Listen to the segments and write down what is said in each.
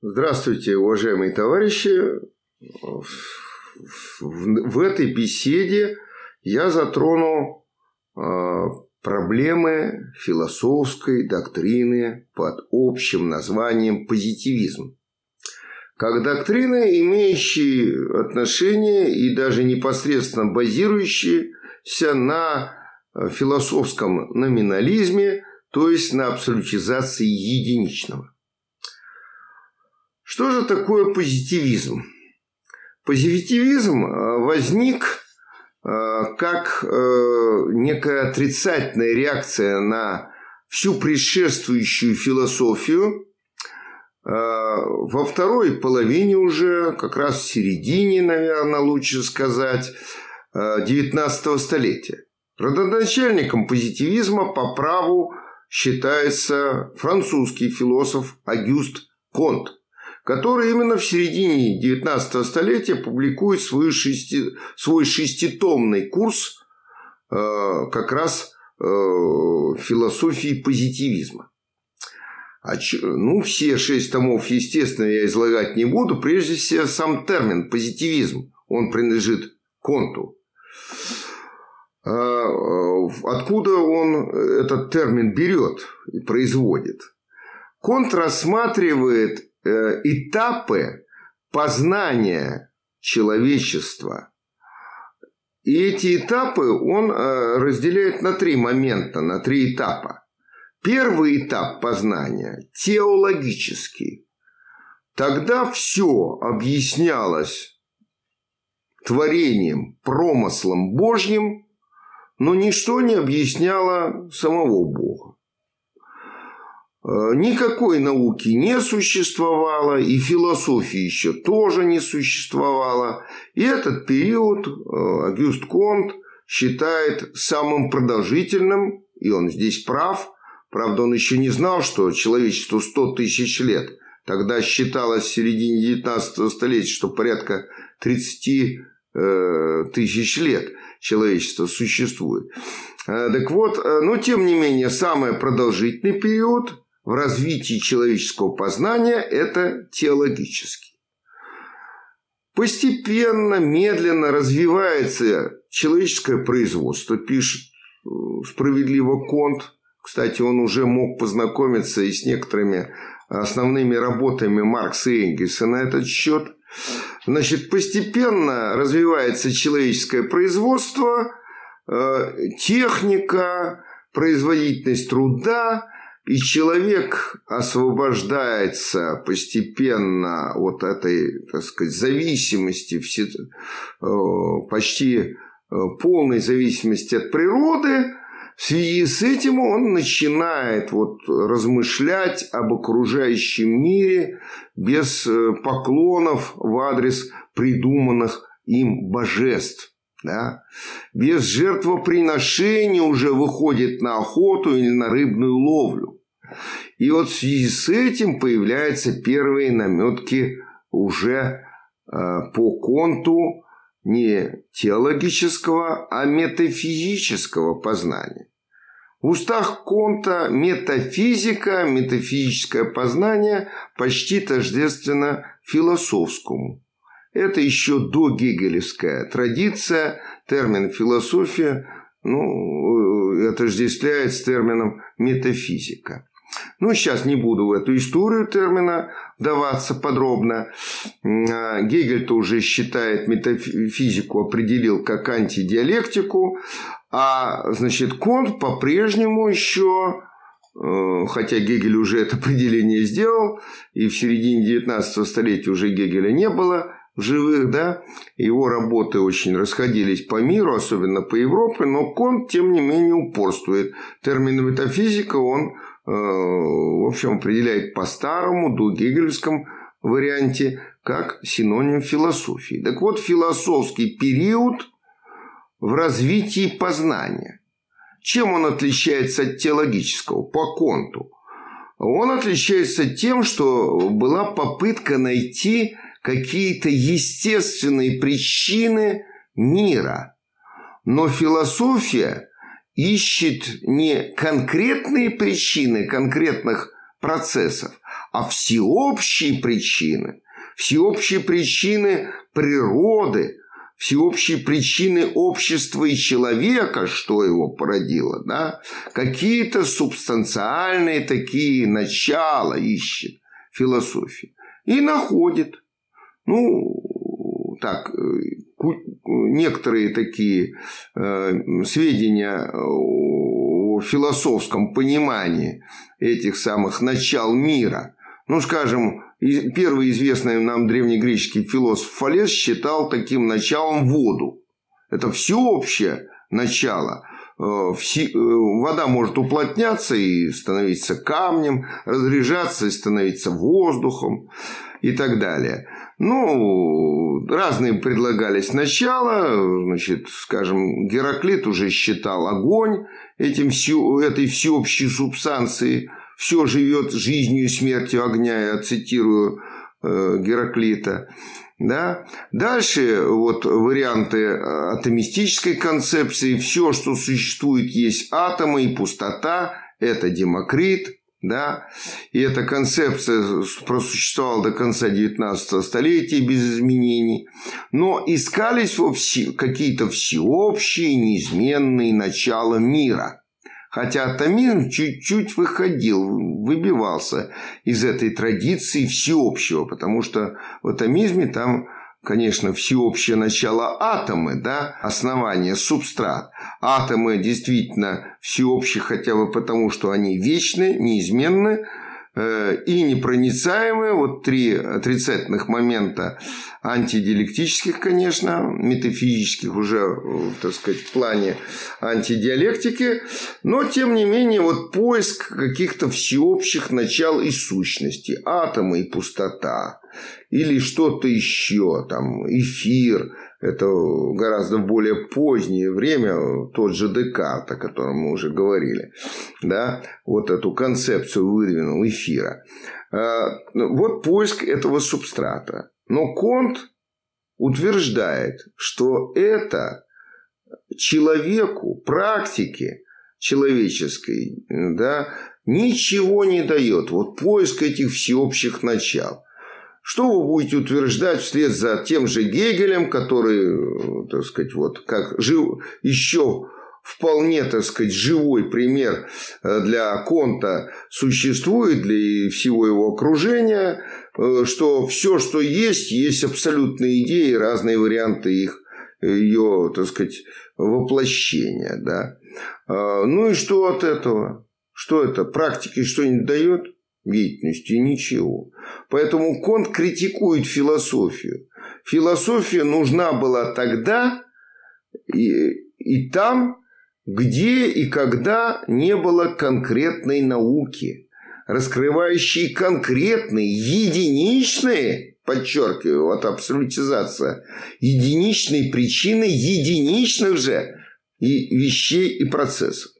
Здравствуйте, уважаемые товарищи. В этой беседе я затрону а, проблемы философской доктрины под общим названием позитивизм. Как доктрина, имеющая отношение и даже непосредственно базирующаяся на философском номинализме, то есть на абсолютизации единичного. Что же такое позитивизм? Позитивизм э, возник э, как э, некая отрицательная реакция на всю предшествующую философию во второй половине уже, как раз в середине, наверное, лучше сказать, 19 столетия. Родоначальником позитивизма по праву считается французский философ Агюст Конт – который именно в середине 19 столетия публикует свой, шести, свой шеститомный курс э, как раз э, философии позитивизма. А ч, ну, все шесть томов, естественно, я излагать не буду. Прежде всего, сам термин позитивизм, он принадлежит Конту. А, э, откуда он этот термин берет и производит? Конт рассматривает Э, этапы познания человечества. И эти этапы он э, разделяет на три момента, на три этапа. Первый этап познания – теологический. Тогда все объяснялось творением, промыслом Божьим, но ничто не объясняло самого Бога. Э, никакой науки не существовало, и философии еще тоже не существовало. И этот период э, Агюст Конт считает самым продолжительным, и он здесь прав. Правда, он еще не знал, что человечеству 100 тысяч лет. Тогда считалось в середине 19 столетия, что порядка 30 э, тысяч лет человечество существует. Так вот, но тем не менее, самый продолжительный период в развитии человеческого познания – это теологический. Постепенно, медленно развивается человеческое производство, пишет э, справедливо Конт. Кстати, он уже мог познакомиться и с некоторыми основными работами Маркса и Энгельса на этот счет. Значит, постепенно развивается человеческое производство, э, техника, производительность труда – и человек освобождается постепенно от этой, так сказать, зависимости, э, почти э, полной зависимости от природы. В связи с этим он начинает вот размышлять об окружающем мире без э, поклонов в адрес придуманных им божеств. Да? Без жертвоприношения уже выходит на охоту или на рыбную ловлю. И вот в связи с этим появляются первые наметки уже э, по конту не теологического, а метафизического познания. В устах Конта метафизика, метафизическое познание почти тождественно философскому. Это еще до гегелевская традиция, термин философия ну, э, отождествляет с термином метафизика. Ну, сейчас не буду в эту историю термина вдаваться подробно. А, Гегель-то уже считает метафизику, определил как антидиалектику, а, значит, Конт по-прежнему еще э, хотя Гегель уже это определение сделал, и в середине 19 столетия уже Гегеля не было в живых, да, его работы очень расходились по миру, особенно по Европе, но Конт, тем не менее, упорствует. Термин метафизика он в общем, определяет по-старому, до гегельском варианте, как синоним философии. Так вот, философский период в развитии познания. Чем он отличается от теологического? По конту. Он отличается тем, что была попытка найти какие-то естественные причины мира. Но философия ищет не конкретные причины конкретных процессов, а всеобщие причины, всеобщие причины природы, всеобщие причины общества и человека, что его породило, да, какие-то субстанциальные такие начала ищет философия. И находит. Ну, так, э, некоторые такие э, сведения о философском понимании этих самых начал мира. Ну, скажем, первый известный нам древнегреческий философ Фалес считал таким началом воду. Это всеобщее начало. Э, э, вода может уплотняться и становиться камнем, разряжаться и становиться воздухом и так далее. Ну, разные предлагались начала. Значит, скажем, Гераклит уже считал огонь этим, этой всеобщей субстанцией все живет жизнью и смертью огня, я цитирую э, Гераклита. Да? Дальше вот варианты э, атомистической концепции. Все, что существует, есть атомы и пустота. Это Демокрит. Да? И эта концепция просуществовала до конца 19 столетия без изменений. Но искались какие-то всеобщие, неизменные начала мира – Хотя атомизм чуть-чуть выходил, выбивался из этой традиции всеобщего, потому что в атомизме там конечно, всеобщее начало атомы, да, основание, субстрат. Атомы действительно всеобщие хотя бы потому, что они вечны, неизменны, и непроницаемые, вот три отрицательных момента. Антидиалектических, конечно, метафизических уже, э, так сказать, в плане антидиалектики, но, тем не менее, вот поиск каких-то всеобщих начал и сущности, атомы и пустота, или что-то еще, там, эфир, это гораздо более позднее время, тот же Декарт, о котором мы уже говорили, да, вот эту концепцию выдвинул эфира. А, ну, вот поиск этого субстрата. Но Конт утверждает, что это человеку, практике человеческой, да, ничего не дает. Вот поиск этих всеобщих начал. Что вы будете утверждать вслед за тем же Гегелем, который, так сказать, вот как жив, еще вполне, так сказать, живой пример э, для Конта существует, для всего его окружения, э, что все, что есть, есть абсолютные идеи, разные варианты их, ее, так сказать, воплощения. Да? А, ну и что от этого? Что это? Практики что-нибудь дает? Деятельности ничего. Поэтому Конт критикует философию. Философия нужна была тогда и, и там, где и когда не было конкретной науки, раскрывающей конкретные, единичные, подчеркиваю, вот абсолютизация, единичные причины единичных же и вещей и процессов.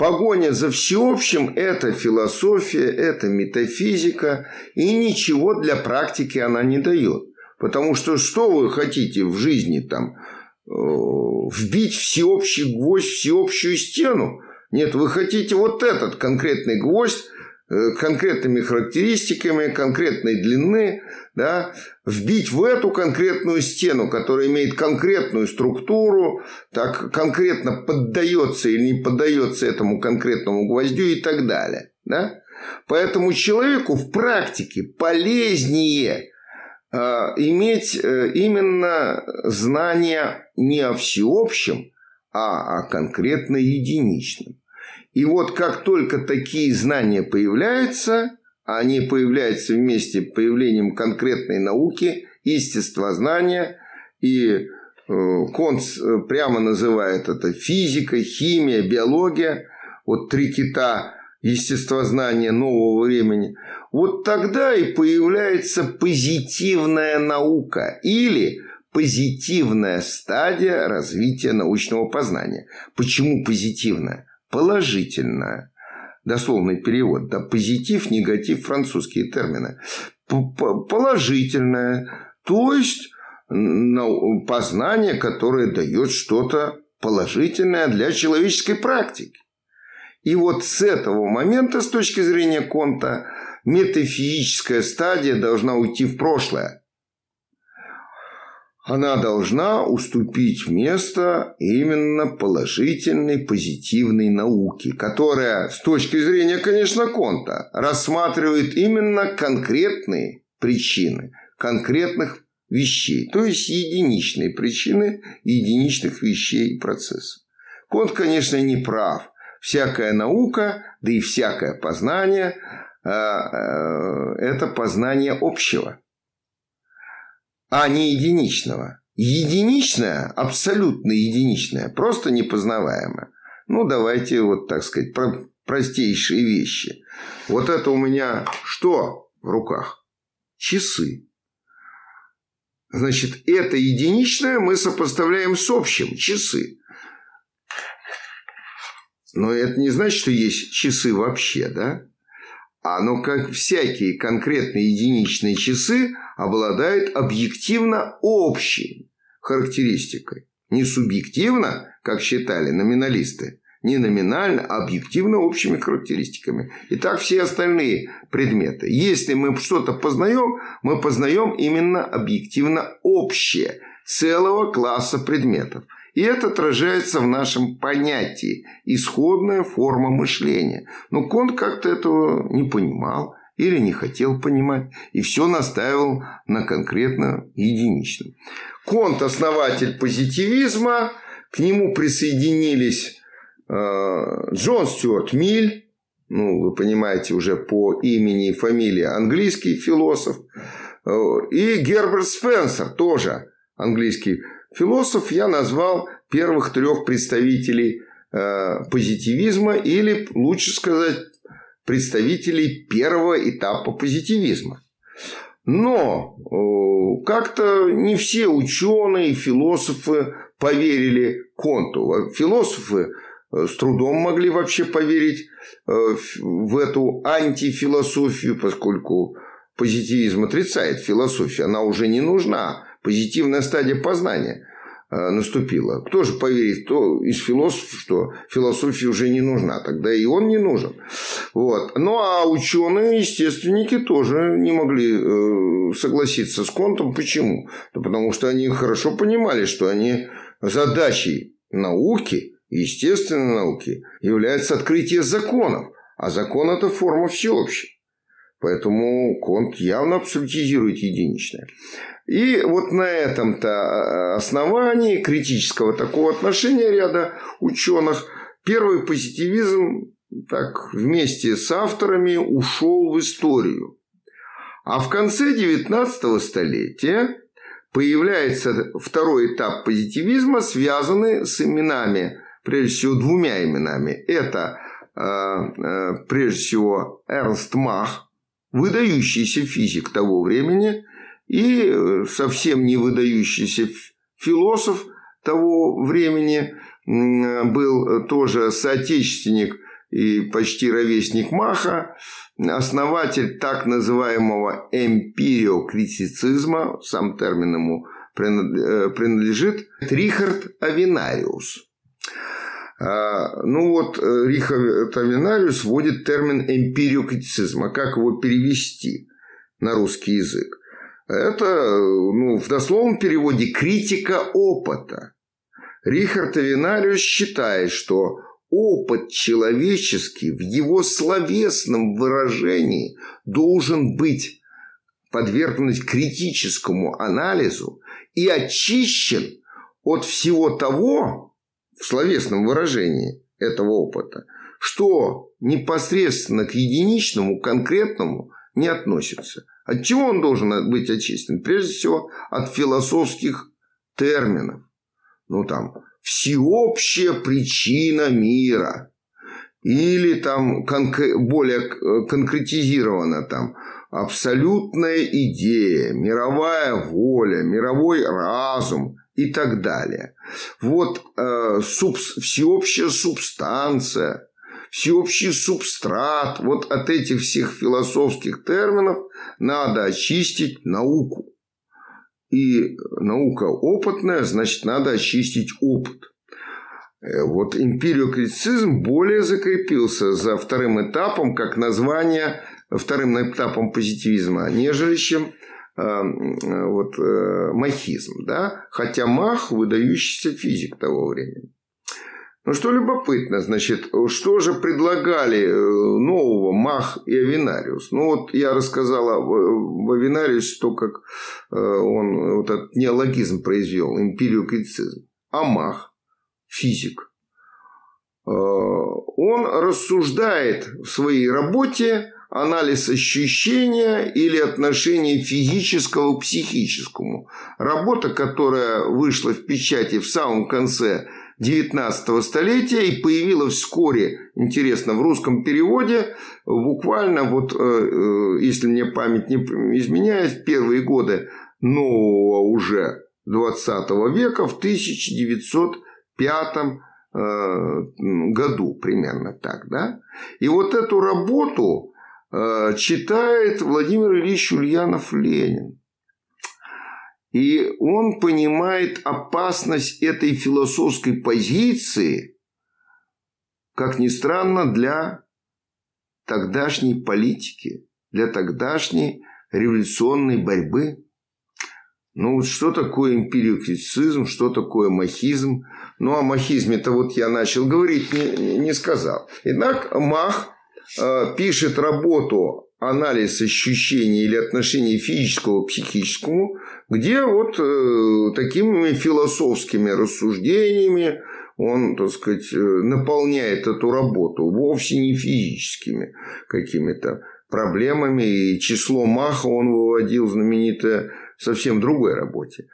Погоня за всеобщим – это философия, это метафизика, и ничего для практики она не дает. Потому что что вы хотите в жизни там? Э, вбить всеобщий гвоздь, всеобщую стену? Нет, вы хотите вот этот конкретный гвоздь конкретными характеристиками, конкретной длины, да, вбить в эту конкретную стену, которая имеет конкретную структуру, так конкретно поддается или не поддается этому конкретному гвоздю и так далее. Да? Поэтому человеку в практике полезнее э, иметь э, именно знания не о всеобщем, а о конкретно единичном. И вот как только такие знания появляются, а они появляются вместе с появлением конкретной науки, естествознания, и э, Конт э, прямо называет это физика, химия, биология, вот три кита естествознания нового времени, вот тогда и появляется позитивная наука или позитивная стадия развития научного познания. Почему позитивная? Положительное. Дословный перевод. Да, позитив, негатив, французские термины. Положительное. То есть познание, которое дает что-то положительное для человеческой практики. И вот с этого момента, с точки зрения Конта, метафизическая стадия должна уйти в прошлое. Она должна уступить место именно положительной, позитивной науке, которая, с точки зрения, конечно, Конта, рассматривает именно конкретные причины конкретных вещей, то есть единичные причины единичных вещей и процессов. Конт, конечно, не прав. Всякая наука, да и всякое познание а, а, – это познание общего, а не единичного. Единичное, абсолютно единичное, просто непознаваемое. Ну, давайте вот, так сказать, про простейшие вещи. Вот это у меня что в руках? Часы. Значит, это единичное мы сопоставляем с общим – часы. Но это не значит, что есть часы вообще, да? Оно, как всякие конкретные единичные часы, обладает объективно общей характеристикой. Не субъективно, как считали номиналисты, не номинально, а объективно общими характеристиками. И так все остальные предметы. Если мы что-то познаем, мы познаем именно объективно общее целого класса предметов. И это отражается в нашем понятии. Исходная форма мышления. Но Конт как-то этого не понимал или не хотел понимать, и все настаивал на конкретно единичном. Конт – основатель позитивизма, к нему присоединились Э, Джон Стюарт Миль, ну, вы понимаете, уже по имени и фамилии английский философ, э, и Герберт Спенсер, тоже английский я назвал первых трех представителей э, позитивизма, или, лучше сказать, представителей первого этапа позитивизма. Но как-то не все ученые, философы поверили Конту. Философы Э, с трудом могли вообще поверить э, в эту антифилософию, поскольку позитивизм отрицает философию, она уже не нужна. Позитивная стадия познания э, наступила. Кто же поверит кто из философов, что философия уже не нужна? Тогда и он не нужен. Вот. Ну, а ученые, естественники тоже не могли согласиться с Контом. Почему? Да потому что они хорошо понимали, что они задачей науки – естественной науки является открытие законов, а закон – это форма всеобщая. Поэтому Конт явно абсолютизирует единичное. И вот на этом-то а, основании критического такого отношения ряда ученых первый позитивизм так вместе с авторами ушел в историю. А в конце XIX столетия появляется второй этап позитивизма, связанный с именами прежде всего двумя именами. Это, э, э, прежде всего, Эрнст Мах, выдающийся физик того времени, и э, совсем не выдающийся философ того времени, был тоже соотечественник и почти ровесник Маха, основатель так называемого эмпириокритицизма, сам термин ему принадлежит, Рихард Авинариус. А, ну вот э, Рихард Авинариус вводит термин эмпириокритицизм. А как его перевести на русский язык? Это ну, в дословном переводе критика опыта. Рихард Авинариус считает, что опыт человеческий в его словесном выражении должен быть подвергнут критическому анализу и очищен от всего того, в словесном выражении этого опыта, что непосредственно к единичному, конкретному не относится. От чего он должен быть очищен? Прежде всего, от философских терминов. Ну, там, всеобщая причина мира. Или там более конкретизировано там абсолютная идея, мировая воля, мировой разум и так далее. Вот э, суб, всеобщая субстанция, всеобщий субстрат. Вот от этих всех философских терминов надо очистить науку. И наука опытная, значит, надо очистить опыт. Э, вот империокритицизм более закрепился за вторым этапом, как название, вторым этапом позитивизма, нежели чем э, вот, э, махизм. Да? Хотя Мах – выдающийся физик того времени. Ну, что любопытно, значит, что же предлагали нового Мах и Авинариус? Ну, вот я рассказал об Авинариусе, то, как он вот этот неологизм произвел, империокритицизм. А Мах физик. Э, он рассуждает в своей работе анализ ощущения или отношения физического к психическому. Работа, которая вышла в печати в самом конце 19 столетия и появилась вскоре, интересно, в русском переводе, буквально вот, э, э, если мне память не изменяет, первые годы нового уже 20 века, в 1900 пятом э, году, примерно так, да? И вот эту работу читает Владимир Ильич Ульянов Ленин. И он понимает опасность этой философской позиции, как ни странно, для тогдашней политики, для тогдашней революционной борьбы. Ну, что такое империокритицизм, что такое махизм? Ну, о махизме-то вот я начал говорить, не, не сказал. Итак, Мах э, пишет работу «Анализ ощущений или отношений физического к психическому», где вот э, такими философскими рассуждениями он, так сказать, э, наполняет эту работу вовсе не физическими какими-то проблемами. И число Маха он выводил знаменитое совсем другой работе.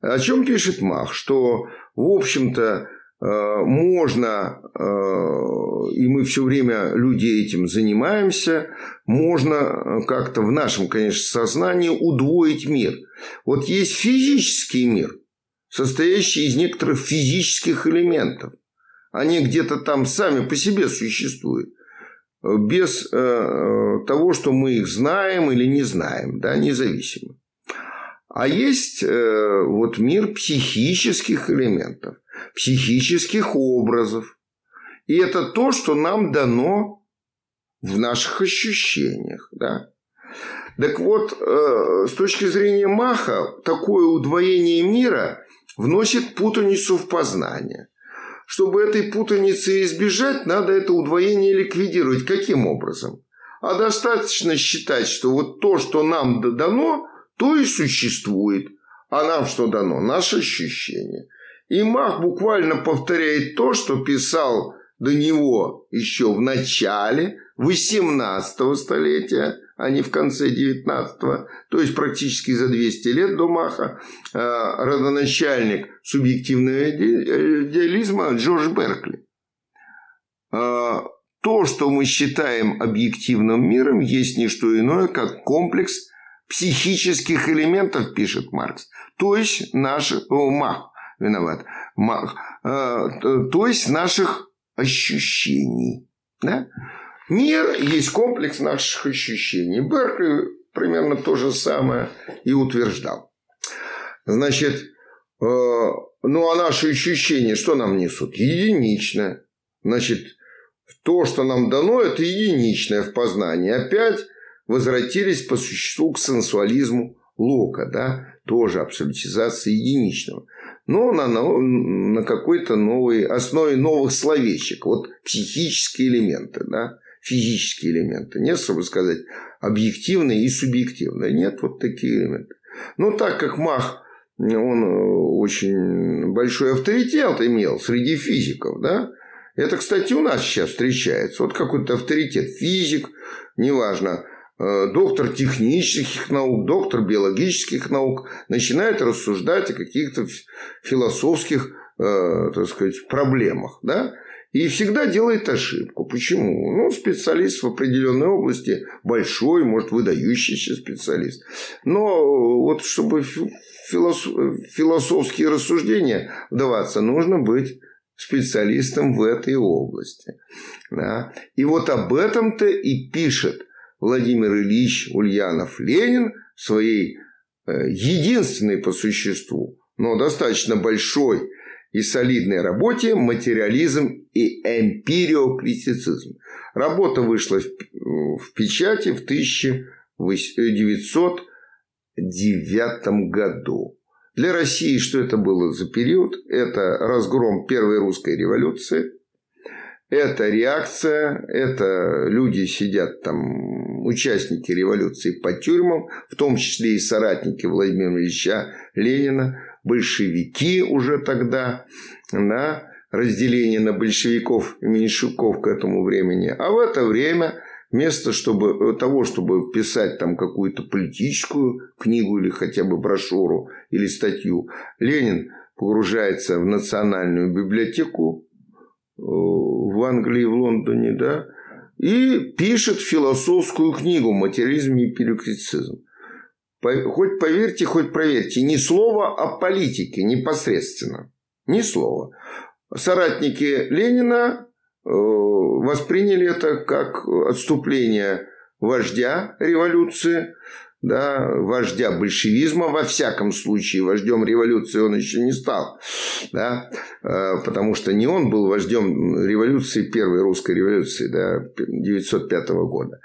О чем пишет Мах? Что, в общем-то, можно, э, и мы все время люди этим занимаемся, можно как-то в нашем, конечно, сознании удвоить мир. Вот есть физический мир, состоящий из некоторых физических элементов. Они где-то там сами по себе существуют без э, того, что мы их знаем или не знаем, да, независимо. А есть э, вот мир психических элементов, психических образов. И это то, что нам дано в наших ощущениях. Да? Так вот, э, с точки зрения Маха, такое удвоение мира вносит путаницу в познание. Чтобы этой путаницы избежать, надо это удвоение ликвидировать. Каким образом? А достаточно считать, что вот то, что нам дано, то и существует. А нам что дано? Наше ощущение. И Мах буквально повторяет то, что писал до него еще в начале 18 столетия, а не в конце 19 то есть практически за 200 лет до Маха, э, родоначальник субъективного идеализма Джордж Беркли. Э, то, что мы считаем объективным миром, есть не что иное, как комплекс психических элементов, пишет Маркс. То есть наших... О, Мах виноват. Э, то есть наших ощущений. Да? Мир есть комплекс наших ощущений. Беркли примерно то же самое и утверждал. Значит, э, ну а наши ощущения что нам несут? Единичное. Значит, то, что нам дано, это единичное в познании. Опять возвратились по существу к сенсуализму Лока, да, тоже абсолютизация единичного. Но на, на какой-то новой основе новых словечек. Вот психические элементы, да, физические элементы. Нет, чтобы сказать объективные и субъективные. Нет, вот такие элементы. Но так как Мах, он очень большой авторитет имел среди физиков, да, это, кстати, у нас сейчас встречается. Вот какой-то авторитет. Физик, неважно, э, доктор технических наук, доктор биологических наук начинает рассуждать о каких-то философских, э, так сказать, проблемах. Да? И всегда делает ошибку. Почему? Ну, специалист в определенной области большой, может, выдающийся специалист. Но вот чтобы философские рассуждения вдаваться, нужно быть специалистом в этой области. Да? И вот об этом-то и пишет Владимир Ильич Ульянов-Ленин в своей э, единственной по существу, но достаточно большой и солидной работе «Материализм и эмпириокритицизм». Работа вышла в печати в 1909 году. Для России что это было за период? Это разгром Первой русской революции, это реакция, это люди сидят там, участники революции по тюрьмам, в том числе и соратники Владимира Ильича Ленина, большевики уже тогда, да, разделение на большевиков и меньшевиков к этому времени. А в это время вместо чтобы, того, чтобы писать там какую-то политическую книгу или хотя бы брошюру или статью, Ленин погружается в национальную библиотеку э, в Англии, в Лондоне, да, и пишет философскую книгу «Материализм и перекритицизм». Хоть поверьте, хоть проверьте, ни слова о политике непосредственно. Ни слова. Соратники Ленина э, восприняли это как отступление вождя революции, да, вождя большевизма, во всяком случае, вождем революции он еще не стал, да, э, потому что не он был вождем революции, первой русской революции, да, 905 года.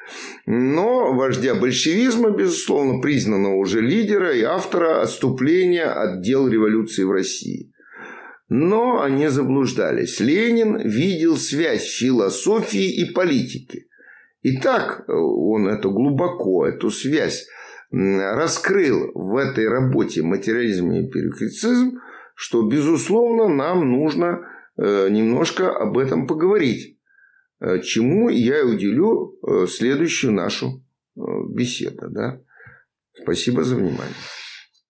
Но вождя большевизма, безусловно, признанного уже лидера и автора отступления от дел революции в России. Но они заблуждались. Ленин видел связь философии и политики. И так он это глубоко, эту связь раскрыл в этой работе материализм и перекритицизм, что, безусловно, нам нужно э, немножко об этом поговорить, э, чему я и уделю э, следующую нашу беседу. Да? Спасибо за внимание.